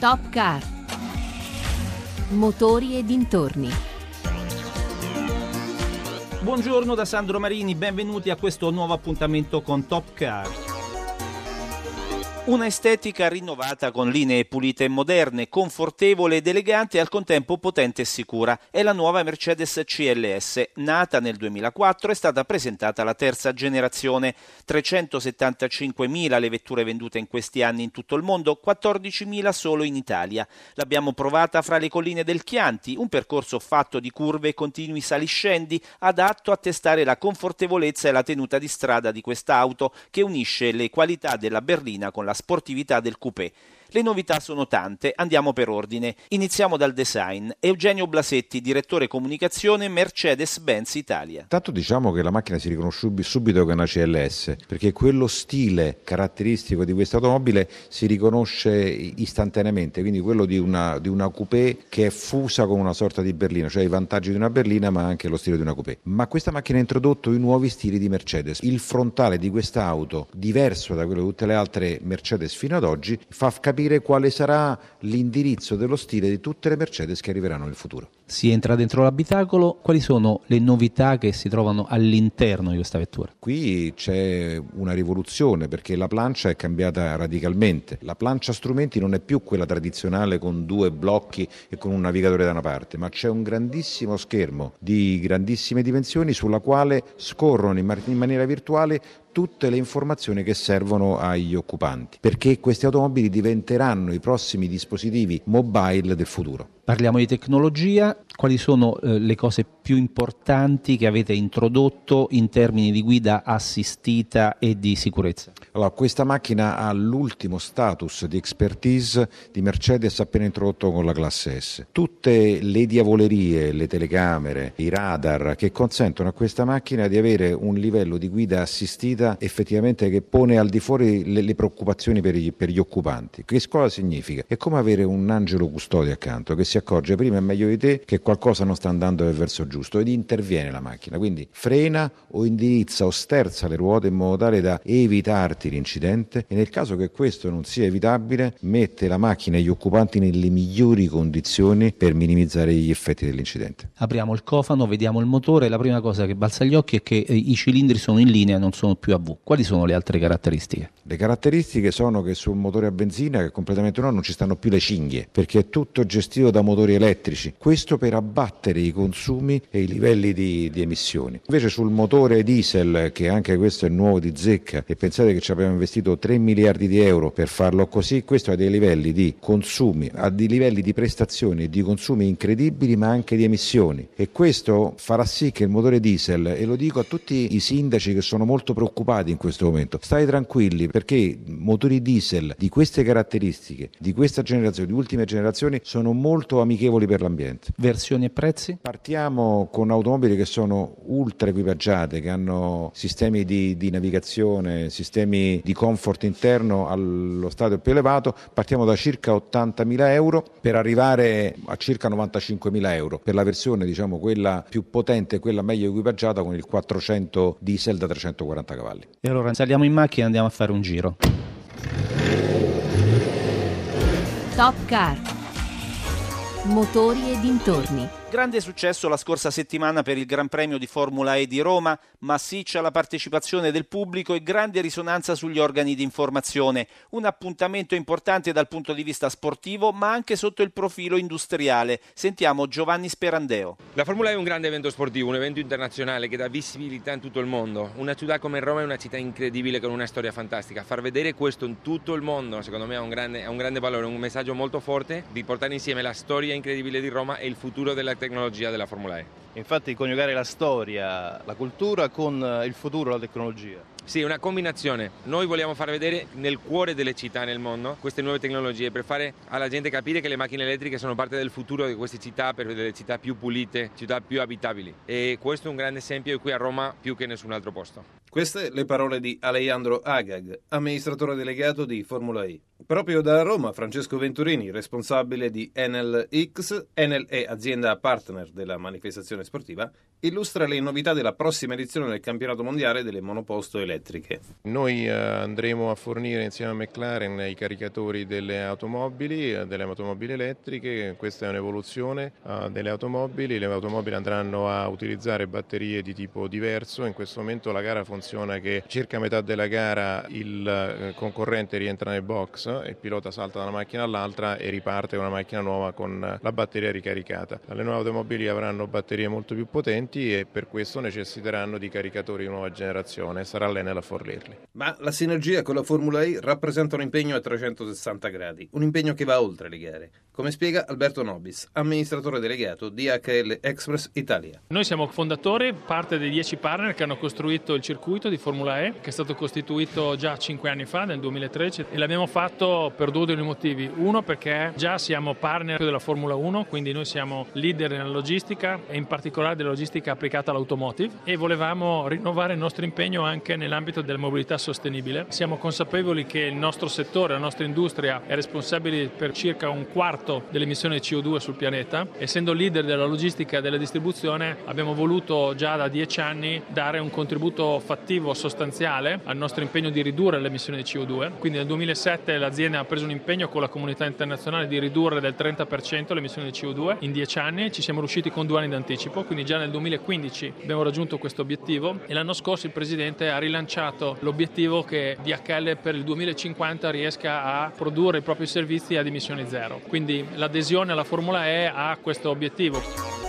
Top Car. Motori e dintorni. Buongiorno da Sandro Marini, benvenuti a questo nuovo appuntamento con Top Car. Una estetica rinnovata con linee pulite e moderne, confortevole ed elegante e al contempo potente e sicura. È la nuova Mercedes CLS. Nata nel 2004 è stata presentata la terza generazione. 375.000 le vetture vendute in questi anni in tutto il mondo, 14.000 solo in Italia. L'abbiamo provata fra le colline del Chianti, un percorso fatto di curve e continui saliscendi, adatto a testare la confortevolezza e la tenuta di strada di quest'auto che unisce le qualità della berlina con la sportività del coupé. Le novità sono tante, andiamo per ordine. Iniziamo dal design. Eugenio Blasetti, direttore comunicazione Mercedes-Benz Italia. Tanto diciamo che la macchina si riconosce subito che è una CLS, perché quello stile caratteristico di questa automobile si riconosce istantaneamente, quindi quello di una, di una coupé che è fusa con una sorta di berlina, cioè i vantaggi di una berlina ma anche lo stile di una coupé. Ma questa macchina ha introdotto i nuovi stili di Mercedes. Il frontale di questa auto, diverso da quello di tutte le altre Mercedes fino ad oggi, fa capire capire quale sarà l'indirizzo dello stile di tutte le Mercedes che arriveranno nel futuro. Si entra dentro l'abitacolo, quali sono le novità che si trovano all'interno di questa vettura? Qui c'è una rivoluzione perché la plancia è cambiata radicalmente. La plancia strumenti non è più quella tradizionale con due blocchi e con un navigatore da una parte, ma c'è un grandissimo schermo di grandissime dimensioni sulla quale scorrono in maniera virtuale tutte le informazioni che servono agli occupanti, perché queste automobili diventeranno i prossimi dispositivi mobile del futuro. Parliamo di tecnologia, quali sono eh, le cose più importanti che avete introdotto in termini di guida assistita e di sicurezza? Allora, questa macchina ha l'ultimo status di expertise di Mercedes appena introdotto con la classe S. Tutte le diavolerie, le telecamere, i radar che consentono a questa macchina di avere un livello di guida assistita effettivamente che pone al di fuori le, le preoccupazioni per gli, per gli occupanti. Che cosa significa? È come avere un angelo custode accanto che si accorge prima e meglio di te che qualcosa non sta andando verso giusto ed interviene la macchina, quindi frena o indirizza o sterza le ruote in modo tale da evitarti l'incidente e nel caso che questo non sia evitabile mette la macchina e gli occupanti nelle migliori condizioni per minimizzare gli effetti dell'incidente. Apriamo il cofano, vediamo il motore, la prima cosa che balza agli occhi è che eh, i cilindri sono in linea, non sono più a V. Quali sono le altre caratteristiche? Le caratteristiche sono che sul motore a benzina, che è completamente nuovo, non ci stanno più le cinghie, perché è tutto gestito da motori elettrici. Questo per abbattere i consumi e i livelli di, di emissioni. Invece sul motore diesel, che anche questo è nuovo di zecca, e pensate che ci abbiamo investito 3 miliardi di euro per farlo così, questo ha dei livelli di consumi, ha dei livelli di prestazioni e di consumi incredibili, ma anche di emissioni. E questo farà sì che il motore diesel, e lo dico a tutti i sindaci che sono molto preoccupati in questo momento, state tranquilli perché motori diesel di queste caratteristiche, di questa generazione, di ultime generazioni, sono molto amichevoli per l'ambiente. Versioni e prezzi? Partiamo con automobili che sono ultra equipaggiate, che hanno sistemi di, di navigazione, sistemi di comfort interno allo stadio più elevato. Partiamo da circa 80.000 euro per arrivare a circa 95.000 euro per la versione diciamo quella più potente, quella meglio equipaggiata con il 400 diesel da 340 cavalli. E allora saliamo in macchina e andiamo a fare un giro. Top Car. Motori e dintorni. Grande successo la scorsa settimana per il Gran Premio di Formula E di Roma, massiccia la partecipazione del pubblico e grande risonanza sugli organi di informazione. Un appuntamento importante dal punto di vista sportivo, ma anche sotto il profilo industriale. Sentiamo Giovanni Sperandeo. La Formula E è un grande evento sportivo, un evento internazionale che dà visibilità in tutto il mondo. Una città come Roma è una città incredibile con una storia fantastica. Far vedere questo in tutto il mondo, secondo me, è un grande, è un grande valore, un messaggio molto forte di portare insieme la storia incredibile di Roma e il futuro della tecnologia della Formula E. Infatti coniugare la storia, la cultura con eh, il futuro, la tecnologia. Sì, una combinazione. Noi vogliamo far vedere nel cuore delle città nel mondo queste nuove tecnologie per fare alla gente capire che le macchine elettriche sono parte del futuro di queste città per delle città più pulite, città più abitabili. E questo è un grande esempio qui a Roma più che nessun altro posto. Queste le parole di Alejandro Agag, amministratore delegato di Formula E. Proprio da Roma, Francesco Venturini, responsabile di Enel X, Enel è azienda partner della manifestazione sportiva, illustra le novità della prossima edizione del campionato mondiale delle monoposto elettriche. Noi eh, andremo a fornire insieme a McLaren i caricatori delle automobili, eh, delle automobili elettriche, questa è un'evoluzione eh, delle automobili, le automobili andranno a utilizzare batterie di tipo diverso, in questo momento la gara funziona che circa metà della gara il concorrente rientra nel box il pilota salta da una macchina all'altra e riparte una macchina nuova con la batteria ricaricata. Le nuove automobili avranno batterie molto più potenti e per questo necessiteranno di caricatori di nuova generazione, sarà l'Enel a fornirli. Ma la sinergia con la Formula E rappresenta un impegno a 360 gradi, un impegno che va oltre le gare, come spiega Alberto Nobis, amministratore delegato di HL Express Italia. Noi siamo fondatori, parte dei 10 partner che hanno costruito il circuito di Formula E, che è stato costituito già 5 anni fa, nel 2013, e l'abbiamo fatto per due dei motivi. Uno perché già siamo partner della Formula 1, quindi noi siamo leader nella logistica e in particolare della logistica applicata all'automotive e volevamo rinnovare il nostro impegno anche nell'ambito della mobilità sostenibile. Siamo consapevoli che il nostro settore, la nostra industria è responsabile per circa un quarto delle emissioni di CO2 sul pianeta. Essendo leader della logistica e della distribuzione abbiamo voluto già da dieci anni dare un contributo fattivo sostanziale al nostro impegno di ridurre le emissioni di CO2. Quindi nel 2007 la l'azienda ha preso un impegno con la comunità internazionale di ridurre del 30% le emissioni di CO2 in 10 anni, ci siamo riusciti con due anni d'anticipo, quindi già nel 2015 abbiamo raggiunto questo obiettivo e l'anno scorso il Presidente ha rilanciato l'obiettivo che DHL per il 2050 riesca a produrre i propri servizi ad emissioni zero. Quindi l'adesione alla Formula E ha questo obiettivo.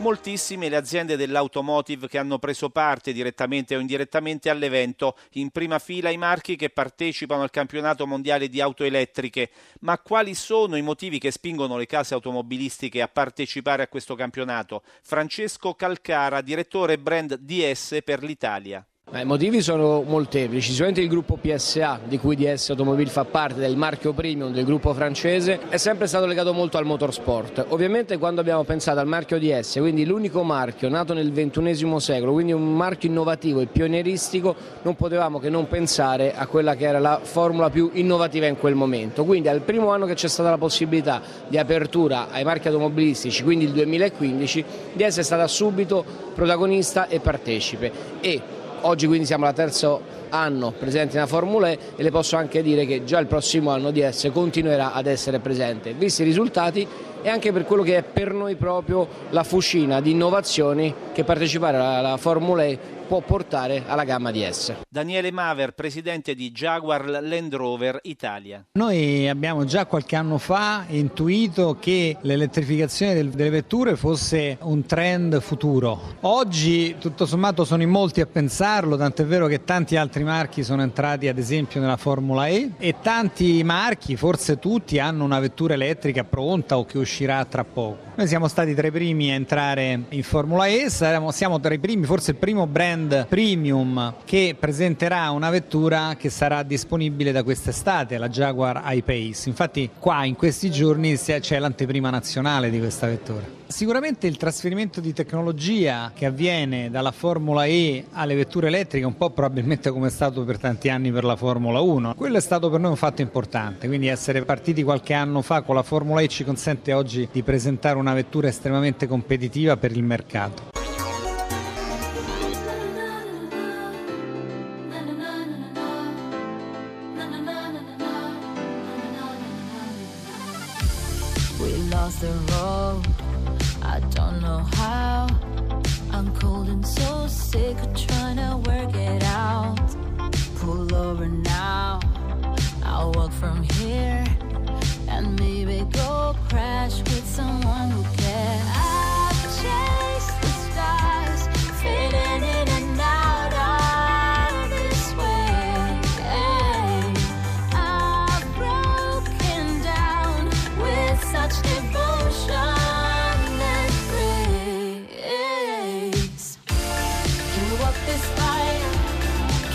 Moltissime le aziende dell'automotive che hanno preso parte direttamente o indirettamente all'evento, in prima fila i marchi che partecipano al campionato mondiale di auto elettriche. Ma quali sono i motivi che spingono le case automobilistiche a partecipare a questo campionato? Francesco Calcara, direttore brand DS per l'Italia. I motivi sono molteplici, sicuramente il gruppo PSA di cui DS Automobile fa parte del marchio premium del gruppo francese è sempre stato legato molto al motorsport. Ovviamente quando abbiamo pensato al marchio DS, quindi l'unico marchio nato nel XXI secolo, quindi un marchio innovativo e pionieristico, non potevamo che non pensare a quella che era la formula più innovativa in quel momento. Quindi al primo anno che c'è stata la possibilità di apertura ai marchi automobilistici, quindi il 2015, DS è stata subito protagonista e partecipe e Oggi quindi siamo al terzo anno presente nella Formula E e le posso anche dire che già il prossimo anno DS continuerà ad essere presente. Visti i risultati e anche per quello che è per noi proprio la fucina di innovazioni che partecipare alla Formula E può portare alla gamma di S. Daniele Maver, presidente di Jaguar Land Rover Italia. Noi abbiamo già qualche anno fa intuito che l'elettrificazione delle vetture fosse un trend futuro. Oggi tutto sommato sono in molti a pensarlo, tant'è vero che tanti altri marchi sono entrati ad esempio nella Formula E e tanti marchi, forse tutti, hanno una vettura elettrica pronta o che uscirà tra poco. Noi siamo stati tra i primi a entrare in Formula E, siamo, siamo tra i primi, forse il primo brand premium che presenterà una vettura che sarà disponibile da quest'estate, la Jaguar I-Pace. Infatti qua in questi giorni c'è l'anteprima nazionale di questa vettura. Sicuramente il trasferimento di tecnologia che avviene dalla Formula E alle vetture elettriche, un po' probabilmente come è stato per tanti anni per la Formula 1, quello è stato per noi un fatto importante, quindi essere partiti qualche anno fa con la Formula E ci consente oggi di presentare una vettura estremamente competitiva per il mercato. We lost the road I don't know how. I'm cold and so sick of trying to work it out. Pull over now. I'll walk from here and maybe go crash with someone who cares. I've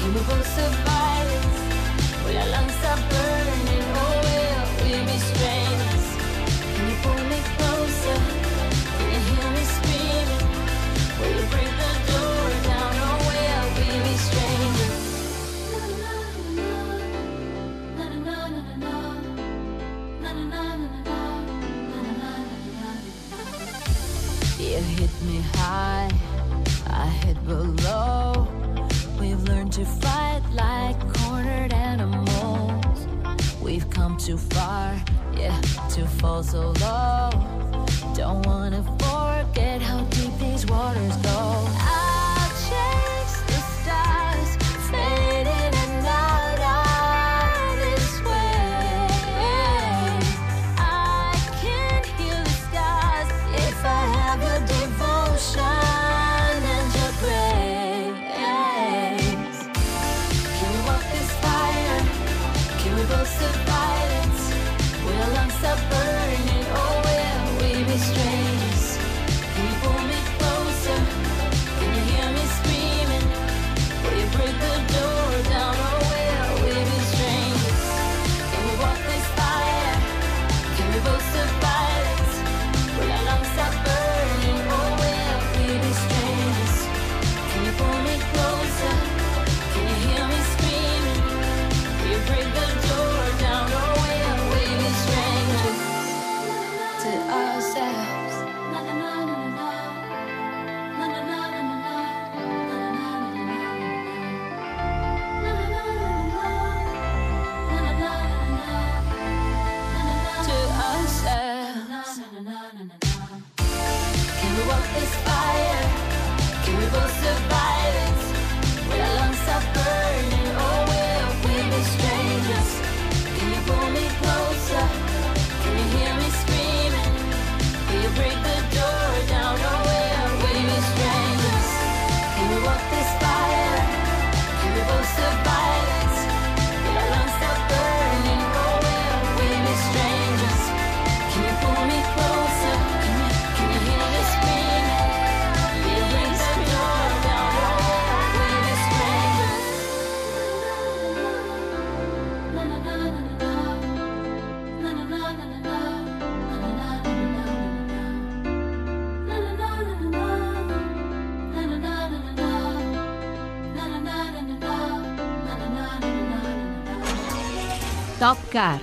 universe of violence. We are. long too far, yeah, to fall so low. Don't wanna forget how deep these waters go. Top Car.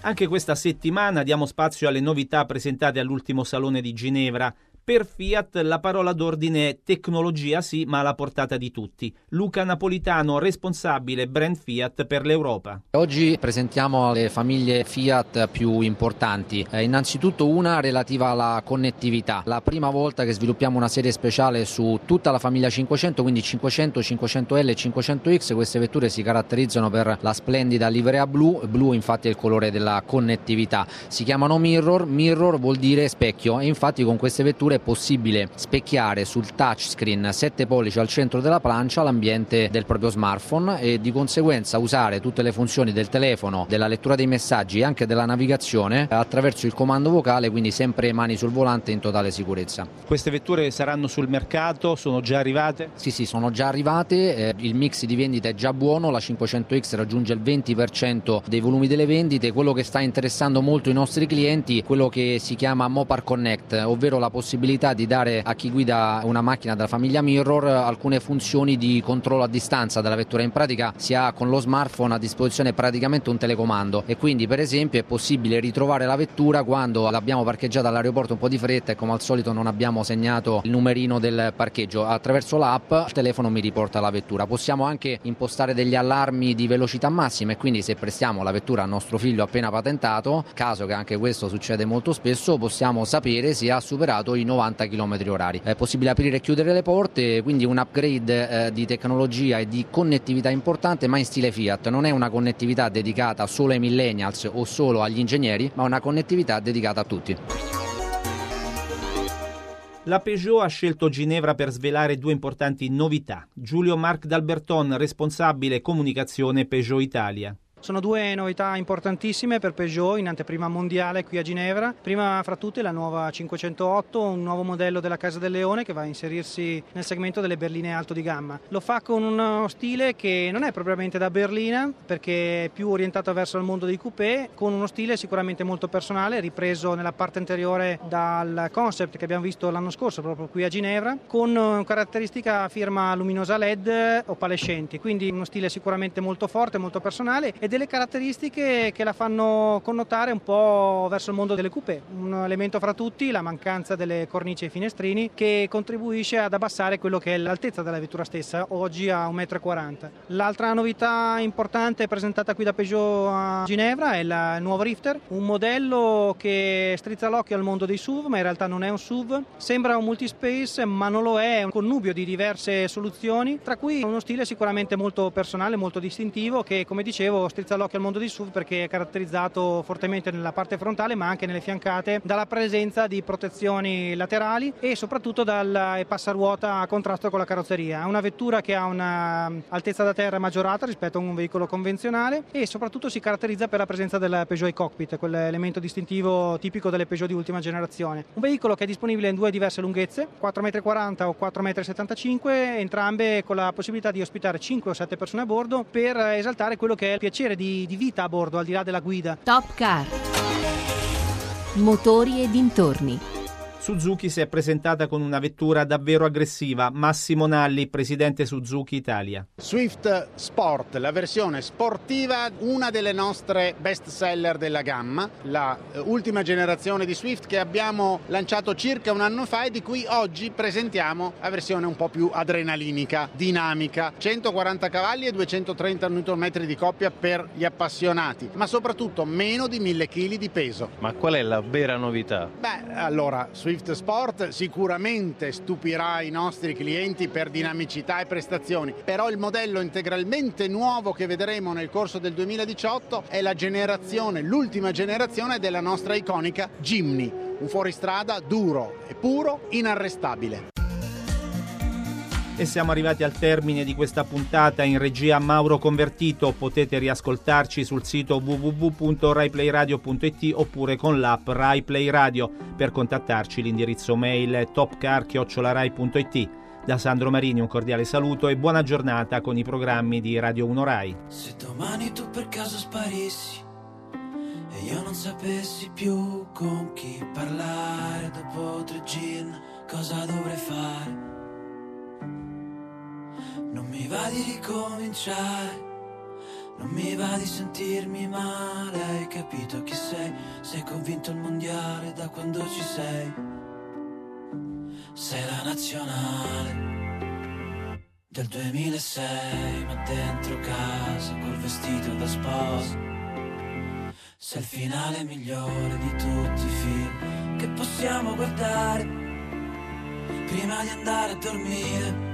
Anche questa settimana diamo spazio alle novità presentate all'ultimo salone di Ginevra. Per Fiat la parola d'ordine è tecnologia sì, ma alla portata di tutti. Luca Napolitano, responsabile brand Fiat per l'Europa. Oggi presentiamo le famiglie Fiat più importanti. Eh, innanzitutto una relativa alla connettività. La prima volta che sviluppiamo una serie speciale su tutta la famiglia 500, quindi 500, 500L e 500X. Queste vetture si caratterizzano per la splendida livrea blu. Blu infatti è il colore della connettività. Si chiamano mirror. Mirror vuol dire specchio e infatti con queste vetture è possibile specchiare sul touchscreen 7 pollici al centro della plancia l'ambiente del proprio smartphone e di conseguenza usare tutte le funzioni del telefono, della lettura dei messaggi e anche della navigazione attraverso il comando vocale, quindi sempre mani sul volante in totale sicurezza. Queste vetture saranno sul mercato, sono già arrivate? Sì, sì, sono già arrivate, eh, il mix di vendita è già buono, la 500X raggiunge il 20% dei volumi delle vendite, quello che sta interessando molto i nostri clienti è quello che si chiama Mopar Connect, ovvero la possibilità di dare a chi guida una macchina della famiglia Mirror alcune funzioni di controllo a distanza della vettura. In pratica si ha con lo smartphone a disposizione praticamente un telecomando e quindi per esempio è possibile ritrovare la vettura quando l'abbiamo parcheggiata all'aeroporto un po' di fretta e come al solito non abbiamo segnato il numerino del parcheggio. Attraverso l'app il telefono mi riporta la vettura. Possiamo anche impostare degli allarmi di velocità massima e quindi se prestiamo la vettura al nostro figlio appena patentato, caso che anche questo succede molto spesso, possiamo sapere se ha superato i 90 km orari. È possibile aprire e chiudere le porte, quindi un upgrade eh, di tecnologia e di connettività importante, ma in stile Fiat. Non è una connettività dedicata solo ai millennials o solo agli ingegneri, ma una connettività dedicata a tutti. La Peugeot ha scelto Ginevra per svelare due importanti novità. Giulio Marc D'Alberton, responsabile comunicazione Peugeot Italia. Sono due novità importantissime per Peugeot in anteprima mondiale qui a Ginevra. Prima fra tutte la nuova 508, un nuovo modello della Casa del Leone che va a inserirsi nel segmento delle berline alto di gamma. Lo fa con uno stile che non è propriamente da berlina perché è più orientato verso il mondo dei coupé, con uno stile sicuramente molto personale, ripreso nella parte anteriore dal concept che abbiamo visto l'anno scorso proprio qui a Ginevra, con caratteristica firma luminosa LED opalescenti, quindi uno stile sicuramente molto forte, molto personale delle caratteristiche che la fanno connotare un po' verso il mondo delle coupé. Un elemento fra tutti, la mancanza delle cornici e finestrini che contribuisce ad abbassare quello che è l'altezza della vettura stessa, oggi a 1,40 m. L'altra novità importante presentata qui da Peugeot a Ginevra è il nuovo Rifter, un modello che strizza l'occhio al mondo dei SUV, ma in realtà non è un SUV. Sembra un multispace, ma non lo è, è un connubio di diverse soluzioni, tra cui uno stile sicuramente molto personale, molto distintivo, che come dicevo strizza l'occhio al mondo dei SUV perché è caratterizzato fortemente nella parte frontale, ma anche nelle fiancate, dalla presenza di protezioni laterali e soprattutto dal passaruota a contrasto con la carrozzeria. È una vettura che ha un'altezza da terra maggiorata rispetto a un veicolo convenzionale e soprattutto si caratterizza per la presenza del Peugeot e-Cockpit, quell'elemento distintivo tipico delle Peugeot di ultima generazione. Un veicolo che è disponibile in due diverse lunghezze, 4,40 m o 4,75 m, entrambe con la possibilità di ospitare 5 o 7 persone a bordo per esaltare quello che è il piacere di, di vita a bordo, al di là della guida. Top Car. Motori e dintorni. Suzuki si è presentata con una vettura davvero aggressiva. Massimo Nalli, presidente Suzuki Italia. Swift Sport, la versione sportiva, una delle nostre best seller della gamma, la eh, ultima generazione di Swift che abbiamo lanciato circa un anno fa e di cui oggi presentiamo la versione un po' più adrenalinica, dinamica, 140 cavalli e 230 Nm di coppia per gli appassionati, ma soprattutto meno di 1000 kg di peso. Ma qual è la vera novità? Beh, allora, Swift Sport sicuramente stupirà i nostri clienti per dinamicità e prestazioni, però il modello integralmente nuovo che vedremo nel corso del 2018 è la generazione, l'ultima generazione della nostra iconica Jimny, un fuoristrada duro e puro, inarrestabile. E siamo arrivati al termine di questa puntata in regia Mauro Convertito. Potete riascoltarci sul sito www.raiplayradio.it oppure con l'app Rai Play Radio. Per contattarci l'indirizzo mail topcar.rai.it. Da Sandro Marini un cordiale saluto e buona giornata con i programmi di Radio 1 Rai. Se domani tu per caso sparissi e io non sapessi più con chi parlare dopo tre gin, cosa dovrei fare? Non mi va di ricominciare, non mi va di sentirmi male, hai capito chi sei? Sei convinto il mondiale da quando ci sei? Sei la nazionale del 2006, ma dentro casa col vestito da sposa. Sei il finale migliore di tutti i film che possiamo guardare prima di andare a dormire.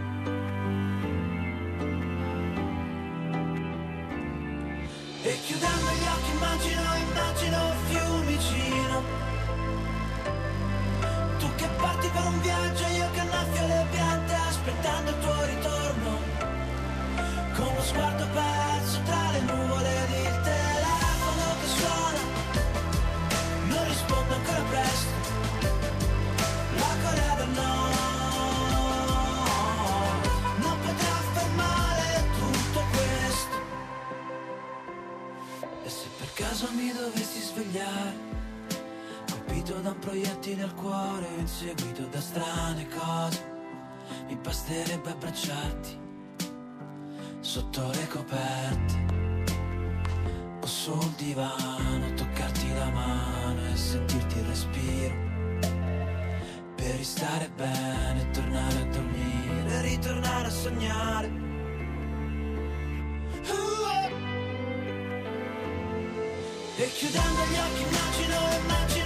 Chiudendo gli occhi immagino, immagino Fiumicino. Tu che parti per un viaggio, io che annaffio le piante aspettando il tuo ritorno. Con lo sguardo perso tra le caso mi dovessi svegliare, colpito da un proiettile al cuore inseguito da strane cose, mi basterebbe abbracciarti sotto le coperte o sul divano, toccarti la mano e sentirti il respiro. Per ristare bene, tornare a dormire, ritornare a sognare. E chiudendo gli occhi immagino, immagino